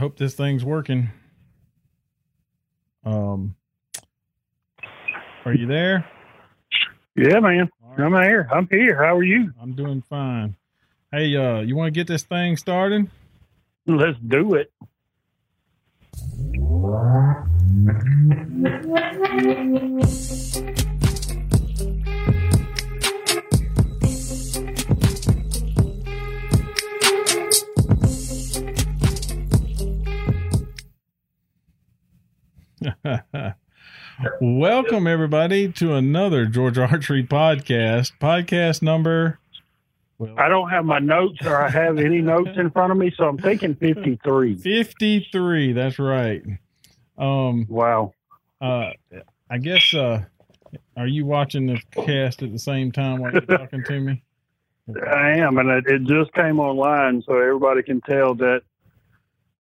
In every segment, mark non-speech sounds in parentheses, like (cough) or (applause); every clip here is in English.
hope this thing's working. Um, are you there? Yeah, man. Right. I'm here. I'm here. How are you? I'm doing fine. Hey, uh, you want to get this thing started? Let's do it. (laughs) Welcome everybody to another Georgia Archery podcast. Podcast number. Well, I don't have my notes or I have any notes in front of me, so I'm thinking 53. 53. That's right. Um, Wow. uh, I guess, uh, are you watching the cast at the same time while you're talking to me? I am, and it, it just came online, so everybody can tell that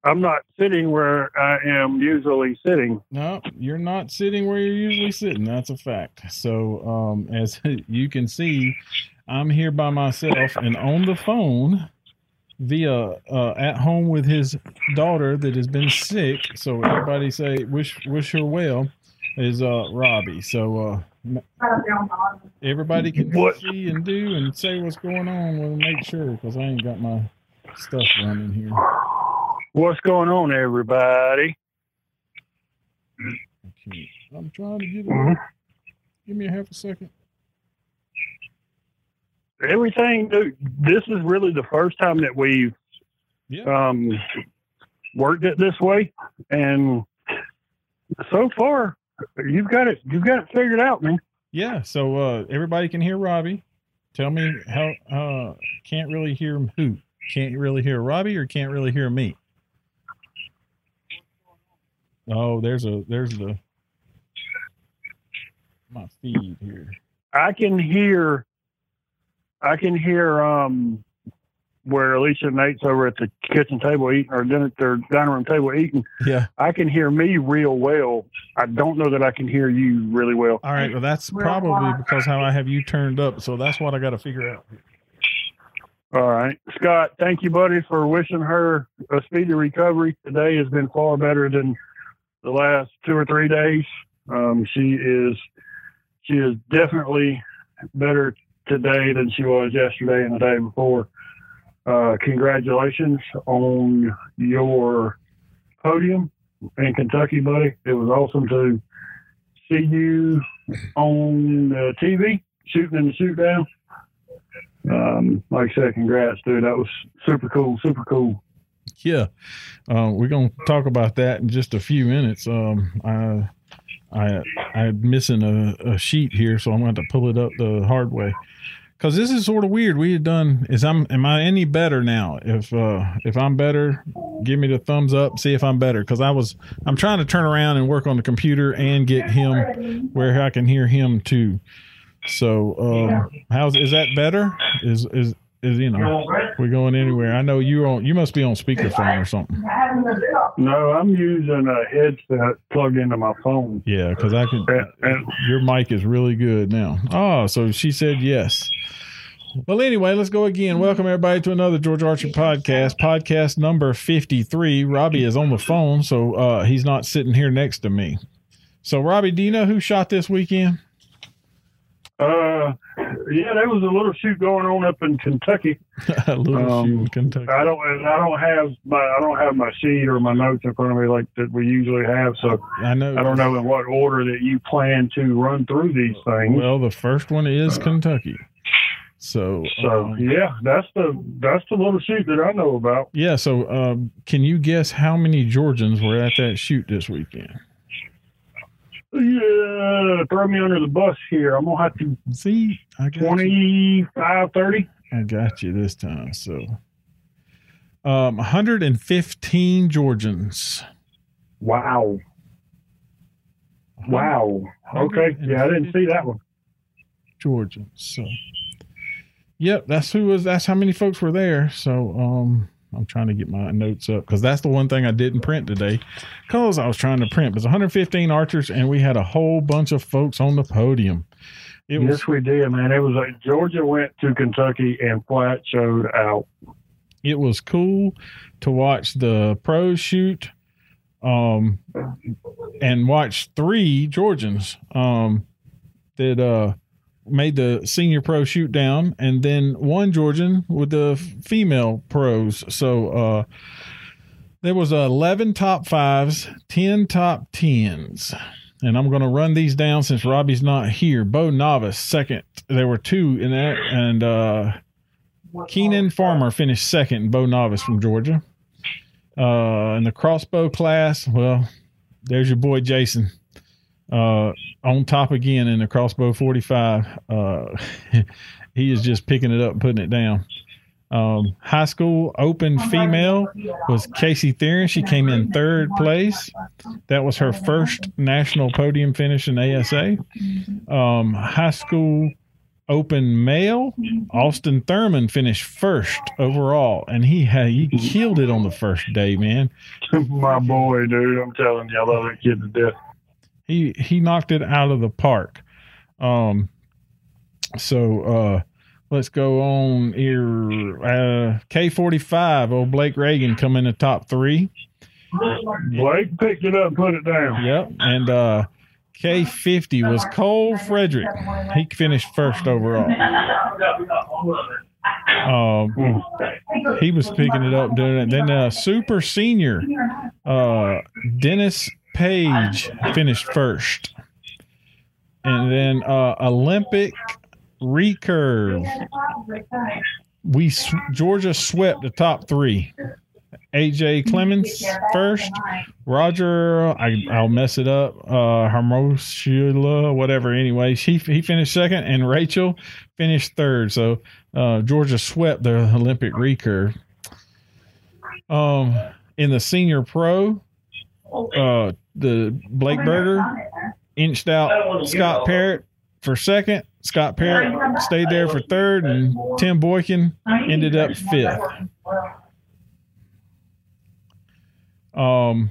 I'm not sitting where I am usually sitting. No, you're not sitting where you're usually sitting. That's a fact. So, um, as (laughs) you can see, I'm here by myself and on the phone via uh, at home with his daughter that has been sick. So everybody say wish wish her well. Is uh Robbie. So uh, everybody can What? see and do and say what's going on. We'll make sure because I ain't got my stuff running here. What's going on, everybody? Okay. I'm trying to get it. Mhm. Give me a half a second. Everything, dude, this is really the first time that we've Yeah. um, worked it this way, and so far, you've got it. You've got it figured out, man. Yeah, so uh everybody can hear Robbie. Tell me how uh can't really hear who? Can't really hear Robbie or can't really hear me? Oh, there's a there's the my feed here. I can hear, I can hear um, where Alicia and Nate's over at the kitchen table eating or dinner, at their dining room table eating. Yeah. I can hear me real well. I don't know that I can hear you really well. All right, well that's probably because how I have you turned up, so that's what I got to figure out. All right, Scott. Thank you, buddy, for wishing her a speedy recovery. Today has been far better than the last two or three days. Um, she is, she is definitely better today than she was yesterday and the day before. Uh, congratulations on your podium in Kentucky, buddy. It was awesome to see you on TV shooting in the shoot down. Um, like I said, congrats, dude. That was super cool, super cool. Yeah, uh, we're gonna talk about that in just a few minutes. Um, I, I, I'm missing a, a sheet here, so I'm going to pull it up the hard way. Because this is sort of weird. We had done. Is I'm am I any better now? If uh, if I'm better, give me the thumbs up. See if I'm better. Because I was I'm trying to turn around and work on the computer and get him where I can hear him too. So um, how's is that better? Is is is you know we're going anywhere? I know you're on. You must be on speakerphone or something. No, I'm using a headset plugged into my phone. Yeah, because I can. And, and Your mic is really good now. Oh, so she said yes. Well, anyway, let's go again. Welcome everybody to another Georgia Archery podcast, podcast number fifty-three. Robbie is on the phone, so uh, he's not sitting here next to me. So, Robbie, do you know who shot this weekend? uh, yeah, there was a little shoot going on up in Kentucky. (laughs) A little Um, shoot in Kentucky. I don't, and I don't have my, I don't have my sheet or my notes in front of me like that we usually have. So I know. I don't know in what order that you plan to run through these things. Well, the first one is Kentucky. So, so um, yeah, that's the that's the little shoot that I know about. yeah. So, um, can you guess how many Georgians were at that shoot this weekend? Yeah, throw me under the bus here. I'm gonna have to See, I got 25, 30. I got you this time. So, um, 115 Georgians. Wow. Wow. Okay. Yeah, I didn't see that one. Georgians. So, yep, that's who was. That's how many folks were there. So, um, I'm trying to get my notes up because that's the one thing I didn't print today because I was trying to print. Was 115 archers, and we had a whole bunch of folks on the podium. It was yes, we did, man. It was like Georgia went to Kentucky and flat showed out. it was cool to watch the pros shoot um, and watch three Georgians um, that uh, made the senior pro shoot down, and then one Georgian with the female pros. So uh, there was 11 top fives, 10 top tens. And I'm going to run these down since Robbie's not here. Bo Novice, second. There were two in that. And uh, Keenan Farmer finished second. Bo Novice from Georgia. Uh, in the crossbow class, well, there's your boy Jason uh, on top again in the crossbow 45. Uh, (laughs) he is just picking it up and putting it down. Um, high school open female was Casey Theron. She came in third place. That was her first national podium finish in ASA. Um, high school open male, Austin Thurman finished first overall, and he had he killed it on the first day, man. (laughs) My boy, dude, I'm telling you, I love that kid to death. He he knocked it out of the park. Um, so uh, let's go on here. Uh, K forty five. Old Blake Reagan come in the top three. Blake picked it up, put it down. Yep, and uh, K fifty was Cole Frederick. He finished first overall. Um, he was picking it up, doing it. Then uh, super senior, uh, Dennis Page finished first, and then uh, Olympic recurve. We Georgia swept the top three. AJ Clemens first, Roger, I, I'll mess it up, uh, Hermosula, whatever. Anyway, he he finished second, and Rachel finished third. So uh, Georgia swept the Olympic recurve. Um, in the senior pro, uh, the Blake Berger inched out Scott Parrott for second. Scott Parrott stayed there for third, and Tim Boykin ended up fifth. Um,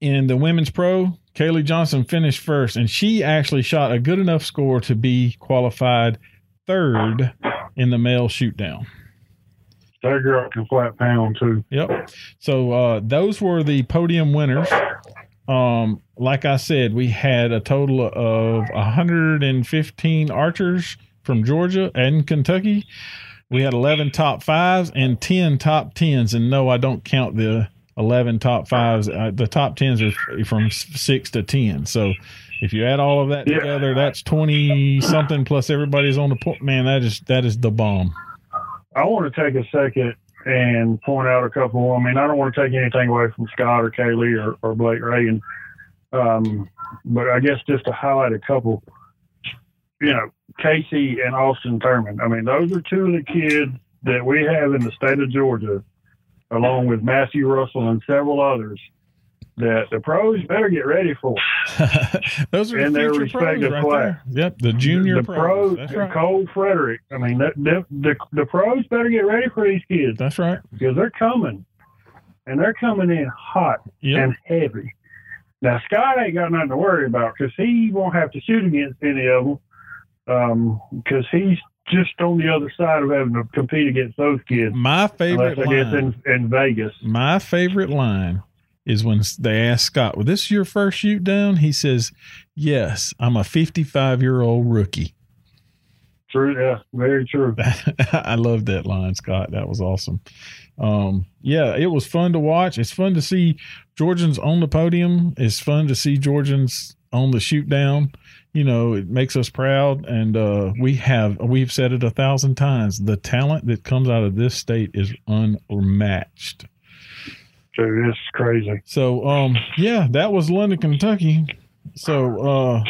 in the women's pro, Kaylee Johnson finished first, and she actually shot a good enough score to be qualified third in the male shoot down. That girl can flat pound too. Yep. So uh, those were the podium winners. Um, like I said, we had a total of 115 archers from Georgia and Kentucky. We had 11 top fives and 10 top tens. And no, I don't count the 11 top fives. Uh, the top tens are from six to 10. So if you add all of that Yeah. together, that's 20 something plus everybody's on the point. Man, that is, that is the bomb. I want to take a second and point out a couple. I mean, I don't want to take anything away from Scott or Kaylee or, or Blake Reagan, um, but I guess just to highlight a couple. You know, Casey and Austin Thurman. I mean, those are two of the kids that we have in the state of Georgia, along with Matthew Russell and several others, that the pros better get ready for. (laughs) Those are the In their future pros respective right class. there. Yep, the junior the pros. pros, right. Cole Frederick. I mean, that, the, the the pros better get ready for these kids That's right. because they're coming, and they're coming in hot Yep. and heavy. Now Scott ain't got nothing to worry about because he won't have to shoot against any of them because um, he's just on the other side of having to compete against those kids. My favorite I guess line. in, in Vegas. my favorite line is when they ask Scott, "Well, this your first shoot down?" He says, "Yes, I'm a 55 year old rookie." True, yeah, very true. (laughs) I love that line, Scott. That was awesome. Um, yeah, it was fun to watch. It's fun to see Georgians on the podium. It's fun to see Georgians on the shoot down. You know, it makes us proud, and uh, we have we've said it a thousand times. The talent that comes out of this state is unmatched. Dude, it's crazy. So, um, yeah, that was London, Kentucky. So, uh,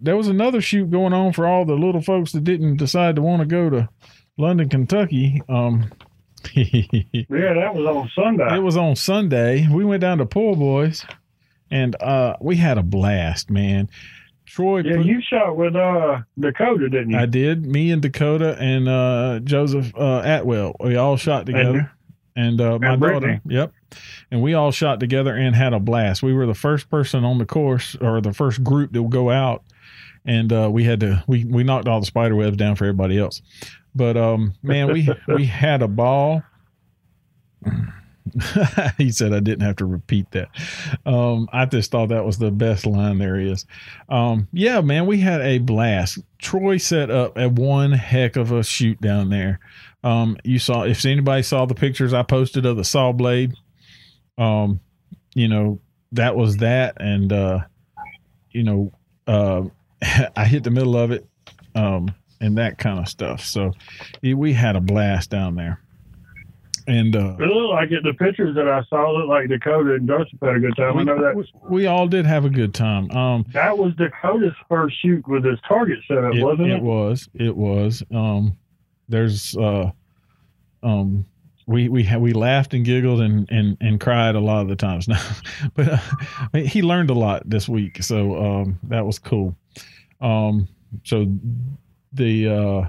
there was another shoot going on for all the little folks that didn't decide to want to go to London, Kentucky. Um, (laughs) Yeah, that was on Sunday. It was on Sunday. We went down to Poor Boys, and uh, we had a blast, man. Troy, yeah, put- you shot with uh Dakota, didn't you? I did. Me and Dakota and uh, Joseph uh, Atwell, we all shot together. And, uh, my and daughter, yep. And we all shot together and had a blast. We were the first person on the course or the first group that would go out and uh, we had to we we knocked all the spider webs down for everybody else. But um, man, we (laughs) we had a ball. (laughs) he said I didn't have to repeat that. Um, I just thought that was the best line there is. Um, yeah, man, we had a blast. Troy set up a one heck of a shoot down there. Um, you saw if anybody saw the pictures I posted of the saw blade, um, you know that was that, and uh, you know, uh, (laughs) I hit the middle of it, um, and that kind of stuff. So yeah, we had a blast down there. And uh, It looked like it. The pictures that I saw looked like Dakota and Joseph had a good time. I we, know that we, we all did have a good time. Um, that was Dakota's first shoot with his target setup, it, wasn't it? it was. It was. Um, there's uh, um, we we ha- we laughed and giggled and and and cried a lot of the times (laughs) now, but uh, he learned a lot this week, so um, that was cool. Um, so the uh,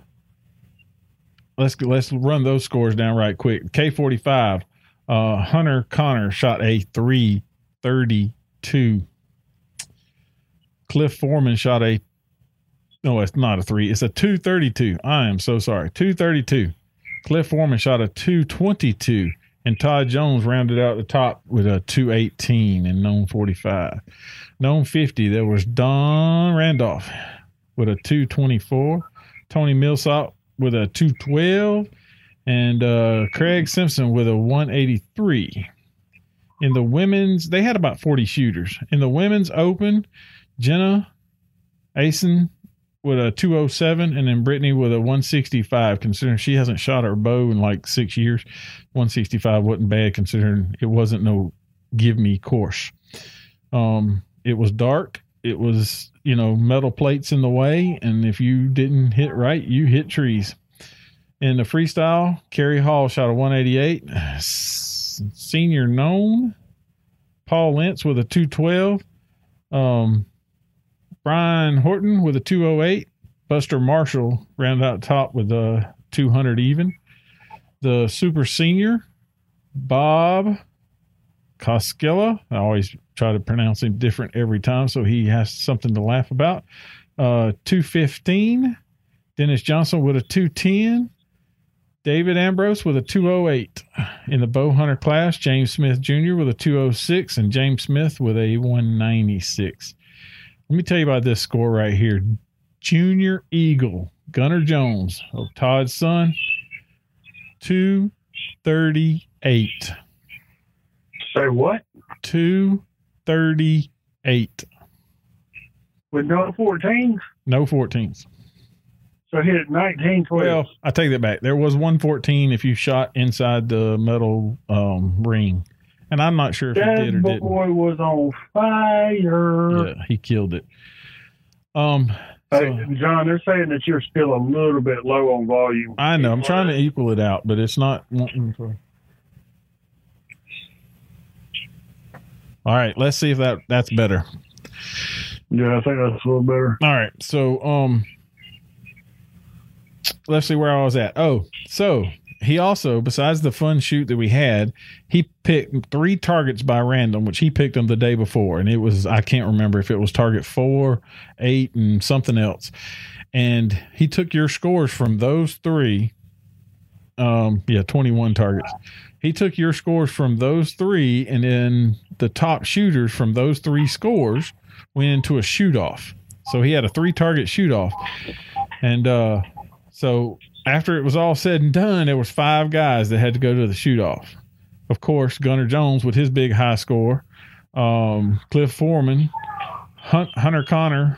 let's let's run those scores down right quick. K forty five, uh, Hunter Connor shot a three thirty two. Cliff Foreman shot a no, it's not a three. It's a 232. I am so sorry. 232. Cliff Foreman shot a 222. And Todd Jones rounded out the top with a 218 and known 45. Known 50, there was Don Randolph with a 224. Tony Millsop with a 212. And uh, Craig Simpson with a 183. In the women's, they had about 40 shooters. In the women's open, Jenna Asen with a 207 and then Brittany with a 165 considering she hasn't shot her bow in like six years. 165 wasn't bad considering it wasn't no give me course. Um it was dark. It was you know metal plates in the way and if you didn't hit right you hit trees. In the freestyle Kerry Hall shot a 188. senior gnome Paul Lentz with a 212 um Brian Horton with a 208. Buster Marshall rounded out top with a 200 even. The super senior, Bob Koskela. I always try to pronounce him different every time, so he has something to laugh about. Uh, 215. Dennis Johnson with a 210. David Ambrose with a 208 in the bow hunter class. James Smith Jr. with a 206 and James Smith with a 196. Let me tell you about this score right here. Junior Eagle, Gunnar Jones of Todd's son, 238. Say what? 238. With no 14s? No 14s. So hit it 19, 12. Well, I take that back. There was 114 if you shot inside the metal um, ring. And I'm not sure if that he did or didn't. boy was on fire. Yeah, he killed it. Um, Hey, so- John, they're saying that you're still a little bit low on volume. I know. I'm trying to equal it out, but it's not. All right, let's see if that that's better. Yeah, I think that's a little better. All right, so um, let's see where I was at. Oh, so he also, besides the fun shoot that we had, he picked three targets by random, which he picked them the day before, and it was I can't remember if it was target four, eight, and something else. And he took your scores from those three. Um, yeah, twenty-one targets. He took your scores from those three, and then the top shooters from those three scores went into a shoot off. So he had a three target shoot off. And uh, so after it was all said and done, there was five guys that had to go to the shoot off. Of course, Gunnar Jones with his big high score, um, Cliff Foreman, Hunt, Hunter Connor,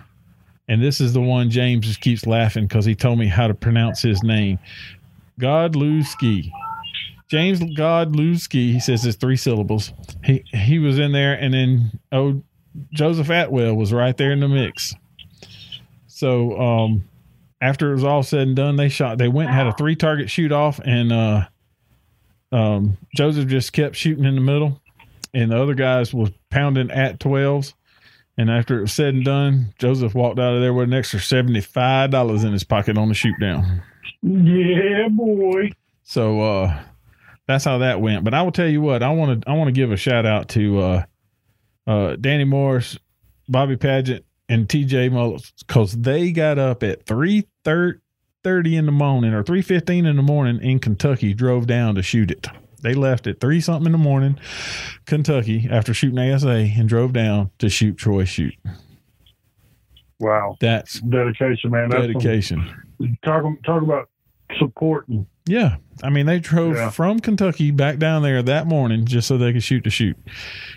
and this is the one James just keeps laughing because he told me how to pronounce his name. Godlewski. James Godlewski, he says it's three syllables. He he was in there, and then oh Joseph Atwell was right there in the mix. So um, after it was all said and done, they shot. They went and had a three target shoot off, and uh, um, Joseph just kept shooting in the middle, and the other guys was pounding at twelves. And after it was said and done, Joseph walked out of there with an extra seventy five dollars in his pocket on the shoot down. Yeah, boy. So uh, that's how that went. But I will tell you what, I want to I want to give a shout out to uh, uh, Danny Morris, Bobby Paget, and TJ Mullis because they got up at three thirty in the morning or three fifteen in the morning in Kentucky, drove down to shoot it. They left at three something in the morning, Kentucky, after shooting ASA, and drove down to shoot Troy shoot. Wow, That's dedication, man. That's some- dedication. talk talk about supporting. Yeah. I mean, they drove Yeah. from Kentucky back down there that morning just so they could shoot the shoot.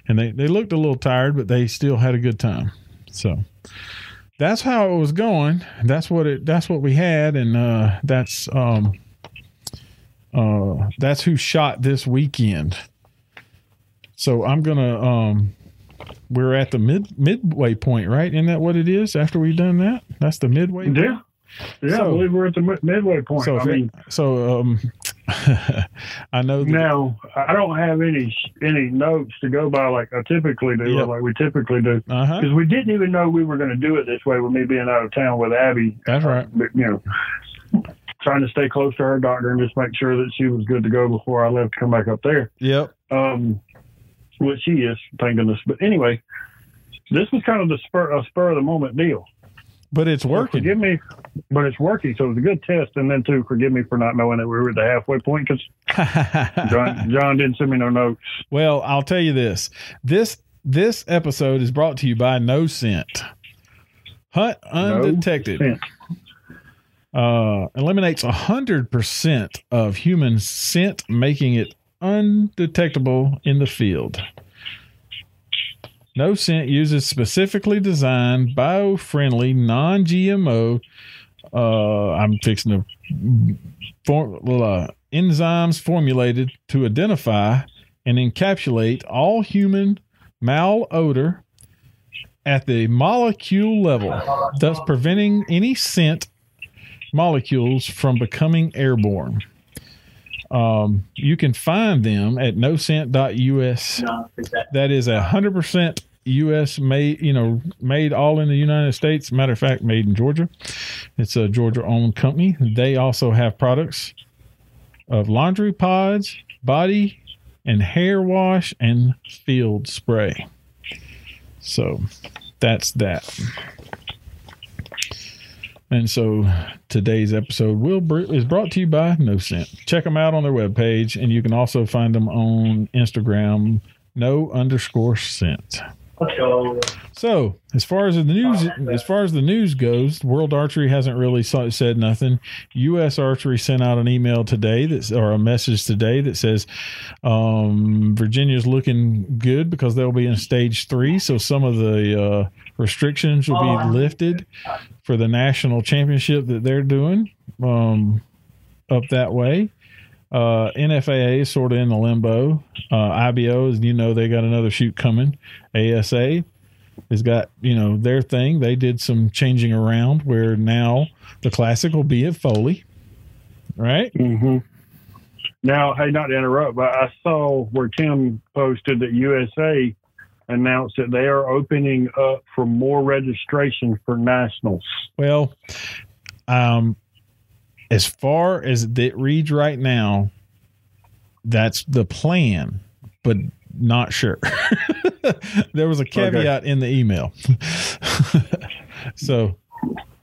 And they, they looked a little tired, but they still had a good time. So that's how it was going. That's what it that's what we had and uh that's um uh that's who shot this weekend. So I'm gonna um we're at the mid midway point, right? Isn't that what it is after we've done that? That's the midway point? Yeah, yeah. So- I believe we're at the midway point. So, I it- mean, so um, (laughs) I know that, now I don't have any any notes to go by like I typically do, Yep. or like we typically do, uh because we didn't even know we were going to do it this way with me being out of town with Abby. That's right. But, you know, trying to stay close to her doctor and just make sure that she was good to go before I left to come back up there. Yep. Um, which she is, thank goodness. But anyway, this was kind of the spur a spur of the moment deal. But it's working. Forgive me, but it's working. So it was a good test. And then too, forgive me for not knowing that we were at the halfway point because (laughs) John, John didn't send me no notes. well, I'll tell you this. This this episode is brought to you by No Scent. Hunt undetected. Scent. uh, eliminates 100% of human scent, making it undetectable in the field. No Scent uses specifically designed, bio friendly, non GMO. Uh, I'm fixing to form, uh, enzymes formulated to identify and encapsulate all human malodor at the molecule level, thus preventing any scent molecules from becoming airborne. Um, you can find them at noscent.us. That is a hundred percent U.S. made, you know, made all in the United States. Matter of fact, made in Georgia. It's a Georgia-owned company. They also have products of laundry pods, body and hair wash, and field spray. So that's that. And so today's episode will br- is brought to you by No Scent. Check them out on their webpage, and you can also find them on Instagram, no underscore scent. So, as far as the news, as far as the news goes, World Archery hasn't really sa- said nothing. U.S. Archery sent out an email today that, or a message today that says um, Virginia's looking good because they'll be in stage three. So some of the uh, restrictions will be lifted for the national championship that they're doing um, up that way. Uh, NFAA is sort of in the limbo. Uh, IBO, as you know, they got another shoot coming. ASA has got you know their thing. They did some changing around where now the classic will be at Foley, right? Mm-hmm. Now, hey, not to interrupt, but I saw where Tim posted that USA announced that they are opening up for more registration for nationals. Well, um, as far as it reads right now, that's the plan, but not sure. (laughs) there was a caveat in the email. (laughs) so,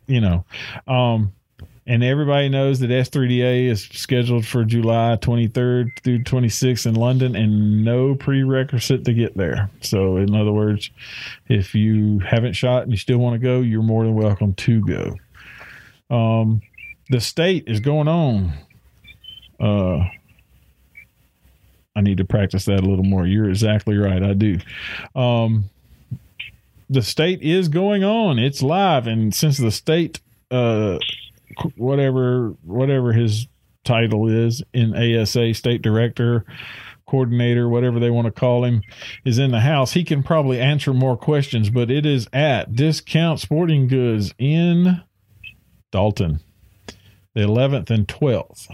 you know, um, and everybody knows that S3DA is scheduled for July 23rd through 26th in London and no prerequisite to get there. So, in other words, if you haven't shot and you still want to go, you're more than welcome to go. Um, the state is going on. Uh, I need to practice that a little more. You're exactly right. I do. Um, the state is going on. It's live, and since the state, uh, whatever whatever his title is in ASA, state director, coordinator, whatever they want to call him, is in the house, he can probably answer more questions. But it is at Discount Sporting Goods in Dalton, the 11th and 12th.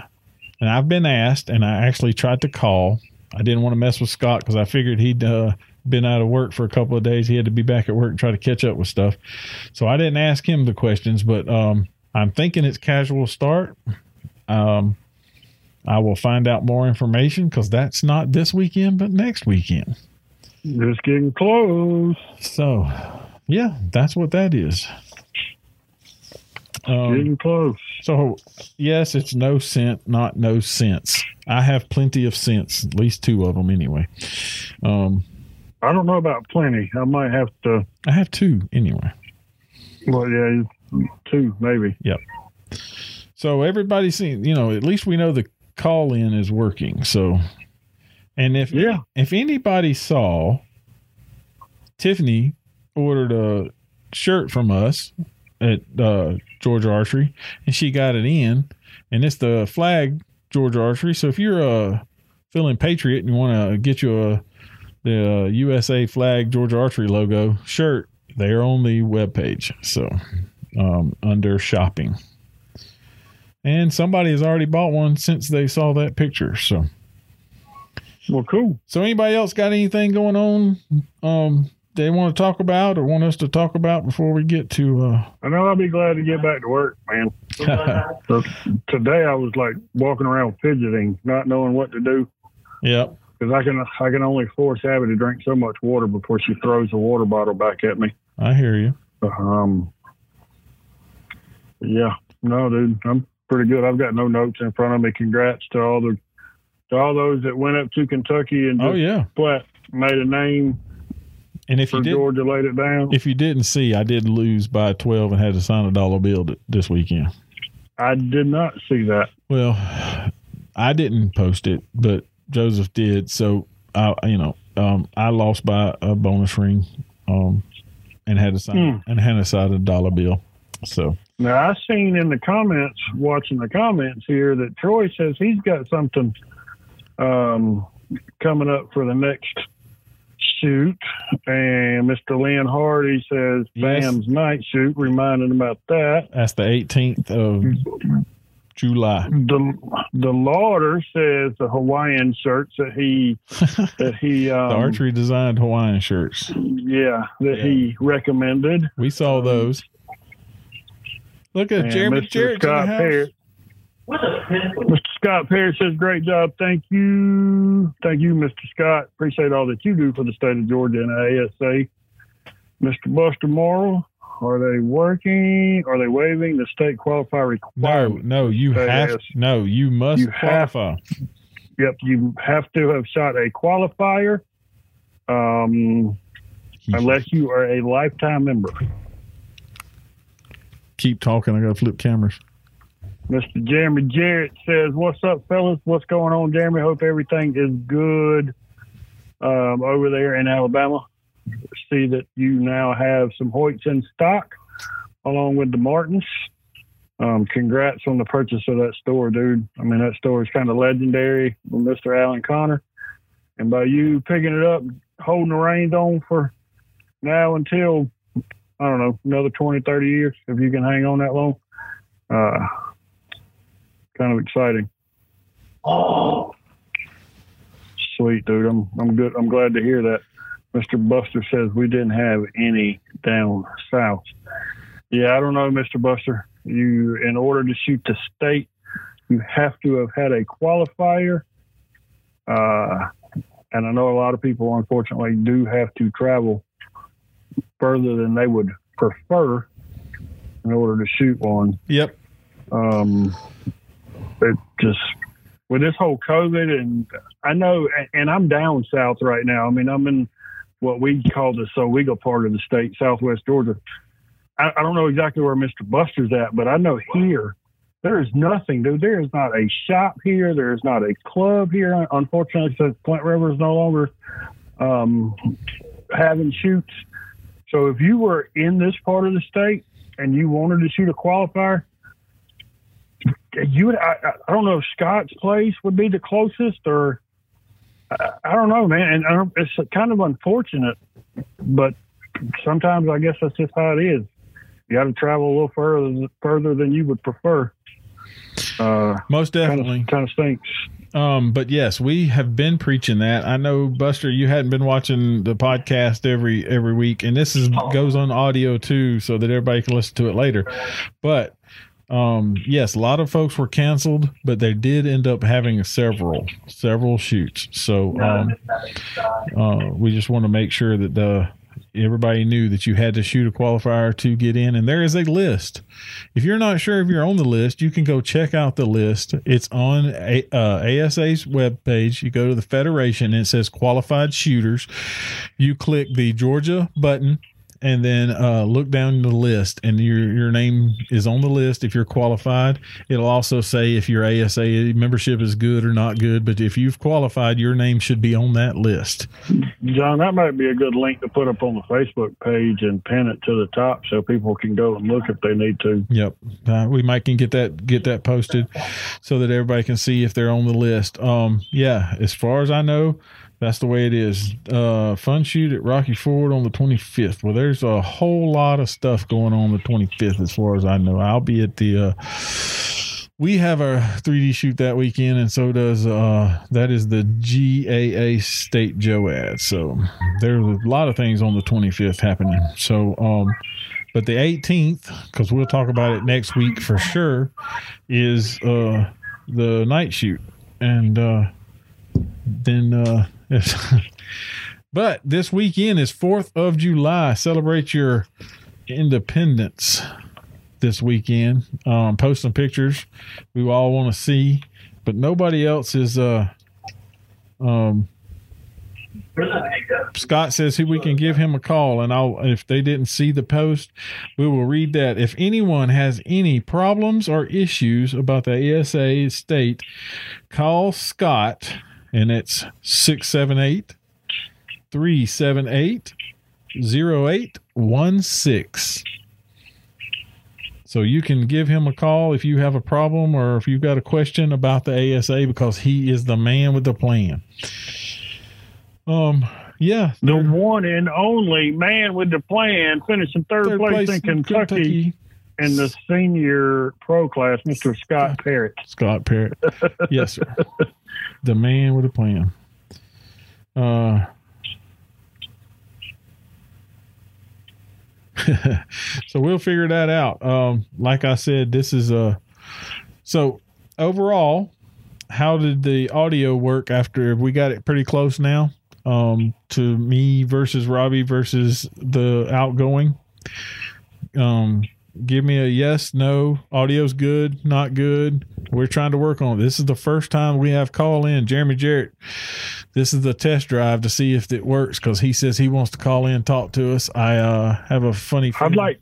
And I've been asked, and I actually tried to call. I didn't want to mess with Scott because I figured he'd uh, been out of work for a couple of days. He had to be back at work and try to catch up with stuff. So I didn't ask him the questions, but um, I'm thinking it's casual start. Um, I will find out more information because that's not this weekend, but next weekend. Just getting close. So yeah, that's what that is. Um, Getting close. So yes, it's no scent, not no sense. I have plenty of sense, at least two of them anyway. Um, I don't know about plenty. I might have to. I have two anyway. Well, yeah, two maybe. Yep. So everybody's seen, you know, at least we know the call in is working. So, and if Yeah. if anybody saw Tiffany ordered a shirt from us at uh, Georgia Archery, and she got it in, and it's the flag Georgia Archery. So if you're a feeling patriot and you want to get you a the uh, USA flag Georgia Archery logo shirt, they're on the webpage. So um, under shopping. And somebody has already bought one since they saw that picture. So, Well, cool. so anybody else got anything going on um, they want to talk about or want us to talk about before we get to? Uh, I know I'll be glad to get back to work, man. (laughs) So today I was like walking around fidgeting, not knowing what to do yep. because I can I can only force Abby to drink so much water before she throws the water bottle back at me. I hear you. Um, yeah, no, dude, I'm pretty good. I've got no notes in front of me. Congrats to all the to all those that went up to Kentucky and Oh yeah. flat made a name And if you did, Georgia, laid it down. if you didn't see, I did lose by twelve and had to sign a dollar bill this weekend. I did not see that. Well, I didn't post it, but Joseph did. So I, you know, um, I lost by a bonus ring, um, and had to sign and had to sign a dollar bill. So Now I seen in the comments, watching the comments here, that Troy says he's got something um, coming up for the next shoot, and Mr. Lynn Hardy says Yes. Bam's night shoot, reminding about that. that's the 18th of July. The the Lauder says the Hawaiian shirts that he (laughs) that he um, the archery designed Hawaiian shirts. yeah that Yeah. he recommended. We saw those. Look at And Jeremy Mr. In the Scott house. Mr. Scott Parrott says, "Great job, thank you, thank you, Mr. Scott. Appreciate all that you do for the state of Georgia and ASA." Mr. Buster Morrow, are they working? Are they waiving the state qualifier requirement? no, you Say have yes. no, you must You have- Yep, you have to have shot a qualifier, um, unless you are a lifetime member. Keep talking. I gotta flip cameras. Mr. Jeremy Jarrett says, "What's up, fellas? What's going on, Jeremy? Hope everything is good um, over there in Alabama. See that you now have some Hoyts in stock, along with the Martins. Um, congrats on the purchase of that store, dude. I mean, that store is kind of legendary with Mr. Alan Connor, and by you picking it up, holding the reins on for now until I don't know another 20, 30 years, if you can hang on that long." Uh, kind of exciting. Oh, sweet, dude. I'm I'm good. I'm glad to hear that. Mr. Buster says we didn't have any down south. Yeah, I don't know, Mr. Buster. You, in order to shoot the state, you have to have had a qualifier. Uh, and I know a lot of people, unfortunately, do have to travel further than they would prefer in order to shoot one Yep. um, it just with this whole COVID, and I know, and I'm down south right now. I mean, I'm in what we call the Sowega part of the state, Southwest Georgia. I, I don't know exactly where Mr. Buster's at, but I know here there is nothing, dude. There is not a shop here. There is not a club here. Unfortunately, since Flint River is no longer um, having shoots. So if you were in this part of the state and you wanted to shoot a qualifier, you I, I- don't know if Scott's place would be the closest or I, I don't know, man. And don't, it's kind of unfortunate, but sometimes I guess that's just how it is. You got to travel a little further further than you would prefer. Uh, Most kind definitely. of kind of stinks. Um, but yes, we have been preaching that. I know Buster, you hadn't been watching the podcast every every week, and this is goes on audio too, so that everybody can listen to it later. But um, yes, a lot of folks were canceled, but they did end up having several several shoots. So um, uh, we just want to make sure that the everybody knew that you had to shoot a qualifier to get in, and there is a list. If you're not sure if you're on the list, you can go check out the list. It's on a, uh, ASA's webpage. You go to the Federation, and it says qualified shooters. You click the Georgia button and then uh, look down the list, and your your name is on the list if you're qualified. It'll also say if your ASA membership is good or not good. But if you've qualified, your name should be on that list. John, that might be a good link to put up on the Facebook page and pin it to the top so people can go and look if they need to. Yep, uh, we might can get that get that posted so that everybody can see if they're on the list. Um, yeah, as far as I know that's the way it is. Uh, fun shoot at Rocky Ford on the 25th. Well, there's a whole lot of stuff going on the 25th, as far as I know. I'll be at the. Uh, we have our 3D shoot that weekend, and so does uh, that is the GAA State JOAD. So there's a lot of things on the 25th happening. So, um, but the 18th, because we'll talk about it next week for sure, is uh, the night shoot, and uh, then uh, (laughs) but this weekend is 4th of July. Celebrate your independence this weekend. Um, post some pictures we all want to see, but nobody else is. Uh, um, Scott says he, we can give him a call, and I'll if they didn't see the post, we will read that. If anyone has any problems or issues about the ASA state, call Scott and it's 678 378 0816. So you can give him a call if you have a problem or if you've got a question about the ASA because he is the man with the plan. Um, yeah, the one and only man with the plan, finishing third, third place, place, in Kentucky, Kentucky, in the senior pro class, Mr. Scott Parrott. Scott Parrott, yes, sir. (laughs) the man with a plan. Uh, (laughs) so we'll figure that out. Um, like I said, this is a so overall. How did the audio work after we got it pretty close now? Um, to me versus Robbie versus the outgoing. Um, give me a yes, no, audio's good, not good. We're trying to work on it. This is the first time we have call in Jeremy Jarrett. This is the test drive to see if it works because he says he wants to call in, talk to us. I uh, have a funny. Feeling. I'd like.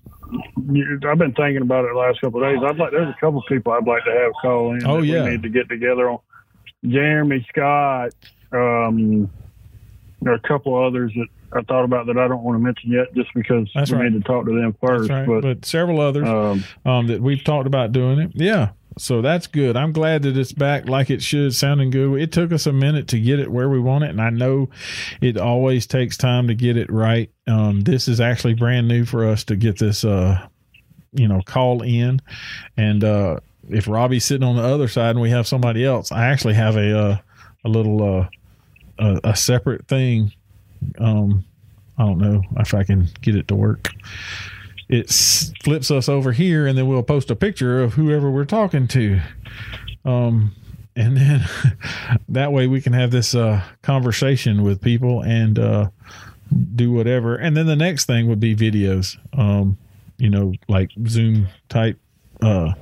I've been thinking about it the last couple of days. I'd like. There's a couple of people I'd like to have call in. Oh yeah. We need to get together on Jeremy Scott. Um, there are a couple others that I thought about that I don't want to mention yet, just because That's we right. need to talk to them first. Right. But, but, several others um, um, that we've talked about doing it. Yeah, so that's good. I'm glad that it's back like it should, sounding good. It took us a minute to get it where we want it, and I know it always takes time to get it right. Um, this is actually brand new for us to get this, uh, you know, call in, and uh, if Robbie's sitting on the other side and we have somebody else, I actually have a uh, a little uh, a, a separate thing um, I don't know if I can get it to work. It flips us over here, and then we'll post a picture of whoever we're talking to. Um, and then (laughs) that way we can have this uh, conversation with people and uh, do whatever. And then the next thing would be videos, um, you know, like Zoom type uh,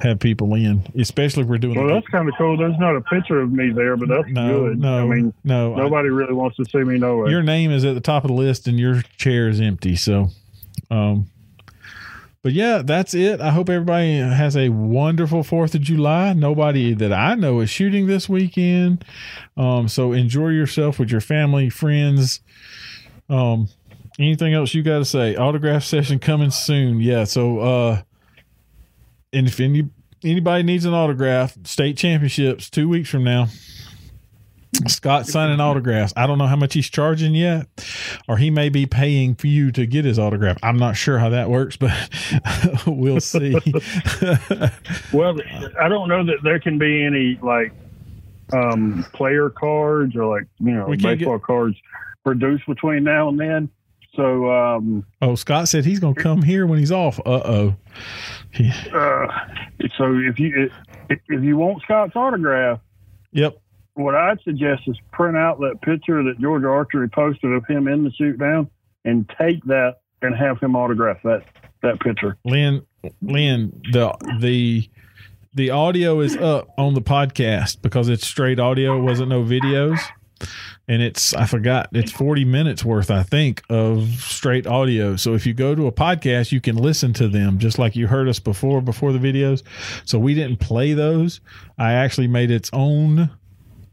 have people in, especially if we're doing. Well, that's kind of cool. There's not a picture of me there, but that's no, good. No, I mean, no, nobody I, really wants to see me. No way. Your name is at the top of the list, and your chair is empty. So, um, but yeah, that's it. I hope everybody has a wonderful Fourth of July. Nobody that I know is shooting this weekend, um, so enjoy yourself with your family, friends. Um, anything else you got to say? Autograph session coming soon. Yeah. So, uh and if any anybody needs an autograph, state championships two weeks from now. Scott signing autographs. I don't know how much he's charging yet, or he may be paying for you to get his autograph. I'm not sure how that works, but (laughs) we'll see. (laughs) well, I don't know that there can be any like um, player cards or like you know baseball get, cards produced between now and then. So, um, oh, Scott said he's going to come here when he's off. Uh oh. Uh, so if you if, if you want Scott's autograph, yep. What I'd suggest is print out that picture that Georgia Archery posted of him in the shoot down. and take that and have him autograph that that picture. Lynn, Lynn, the the the audio is up on the podcast because it's straight audio. It wasn't no videos, and it's I forgot it's forty minutes worth I think of straight audio. So if you go to a podcast, you can listen to them just like you heard us before before the videos. So we didn't play those. I actually made its own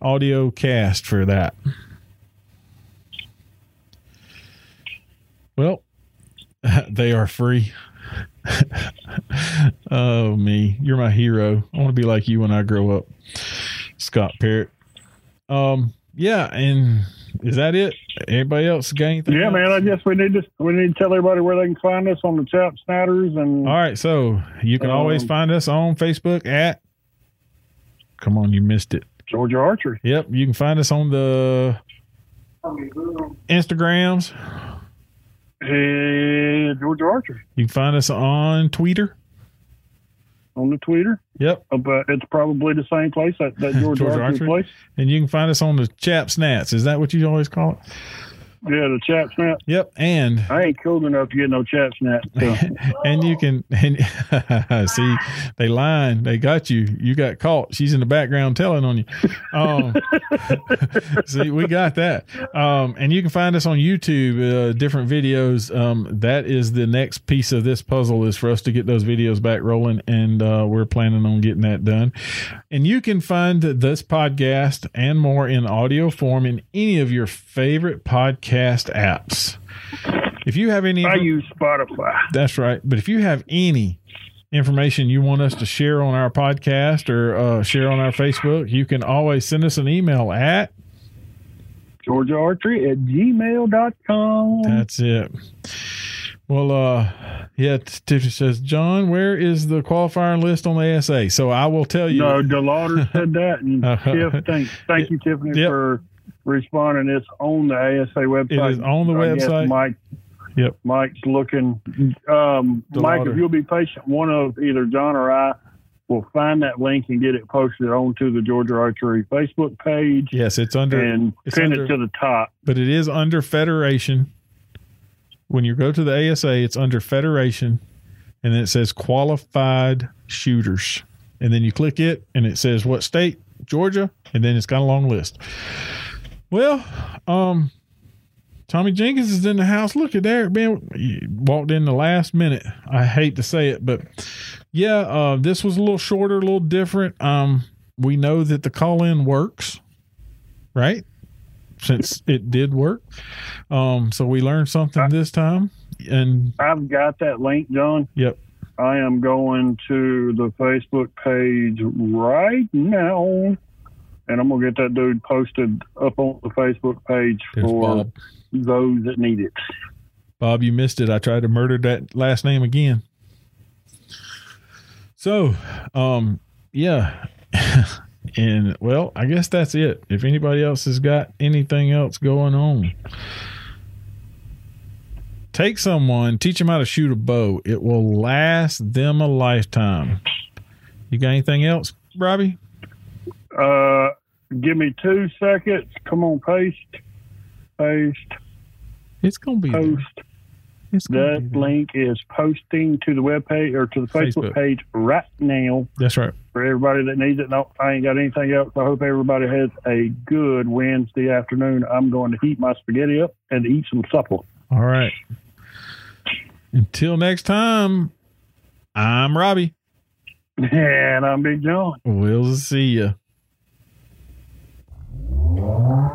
audio cast for that. Well, (laughs) they are free. (laughs) oh me, you're my hero. I want to be like you when I grow up, Scott Parrott. Um, yeah, and is that it? Anybody else got anything? Yeah, else? man. I guess we need to we need to tell everybody where they can find us on the Chap Sniders and All right, so you can always Um, find us on Facebook at. Come on, you missed it. Georgia Archer. Yep, you can find us on the Instagrams. Hey, Georgia Archer. You can find us on Twitter. On the Twitter. Yep, Uh, But it's probably the same place that, that (laughs) Georgia Archery, Archery? place. and you can find us on the Chap Snats. Is that what you always call it? Yeah, the Chap Snap. Yep, and I ain't cool enough to get no Chap Snap. So. (laughs) and you can and (laughs) see they lying they got you you got caught she's in the background telling on you um (laughs) see we got that um and you can find us on youtube uh, different videos um that is the next piece of this puzzle is for us to get those videos back rolling and uh we're planning on getting that done and you can find this podcast and more in audio form in any of your favorite podcast apps if you have any I use Spotify. that's right. But if you have any information you want us to share on our podcast or uh, share on our Facebook, you can always send us an email at. Georgia Archery at gmail.com. That's it. Well, uh, yeah, Tiffany says, John, where is the qualifying list on the ASA? So I will tell you. No, DeLauder said that. And (laughs) Uh-huh. Tiff, thank, thank you, Tiffany, Yep. for responding. It's on the ASA website. It is on the I website. Mike. Yep. Mike's looking. Um, Mike, if you'll be patient, one of either John or I will find that link and get it posted onto the Georgia Archery Facebook page Yes, it's under, and it's pin under- it to the top. but it is under Federation. When you go to the ASA, it's under Federation, and then it says qualified shooters. And then you click it, and it says what state, Georgia, and then it's got a long list. Well, um, Tommy Jenkins is in the house. Look at there, Ben walked in the last minute. I hate to say it, but yeah, uh, this was a little shorter, a little different. Um, we know that the call in works, right? Since it did work. Um, so we learned something this time. And I've got that link, John. yep, I am going to the Facebook page right now, and I'm gonna get that dude posted up on the Facebook page there's for Bob. those that need it. Bob, you missed it. I tried to murder that last name again. So, um, yeah. (laughs) and well, I guess that's it. If anybody else has got anything else going on, take someone, teach them how to shoot a bow. It will last them a lifetime. You got anything else, Robbie? Uh, give me two seconds. Come on, paste, paste, It's gonna be there. post. It's gonna That be link is posting to the web page or to the Facebook, Facebook. page right now That's right. for everybody that needs it. No, I ain't got anything else. I hope everybody has a good Wednesday afternoon. I'm going to heat my spaghetti up and eat some supper. All right. Until next time, I'm Robbie. (laughs) And I'm Big John. We'll see you.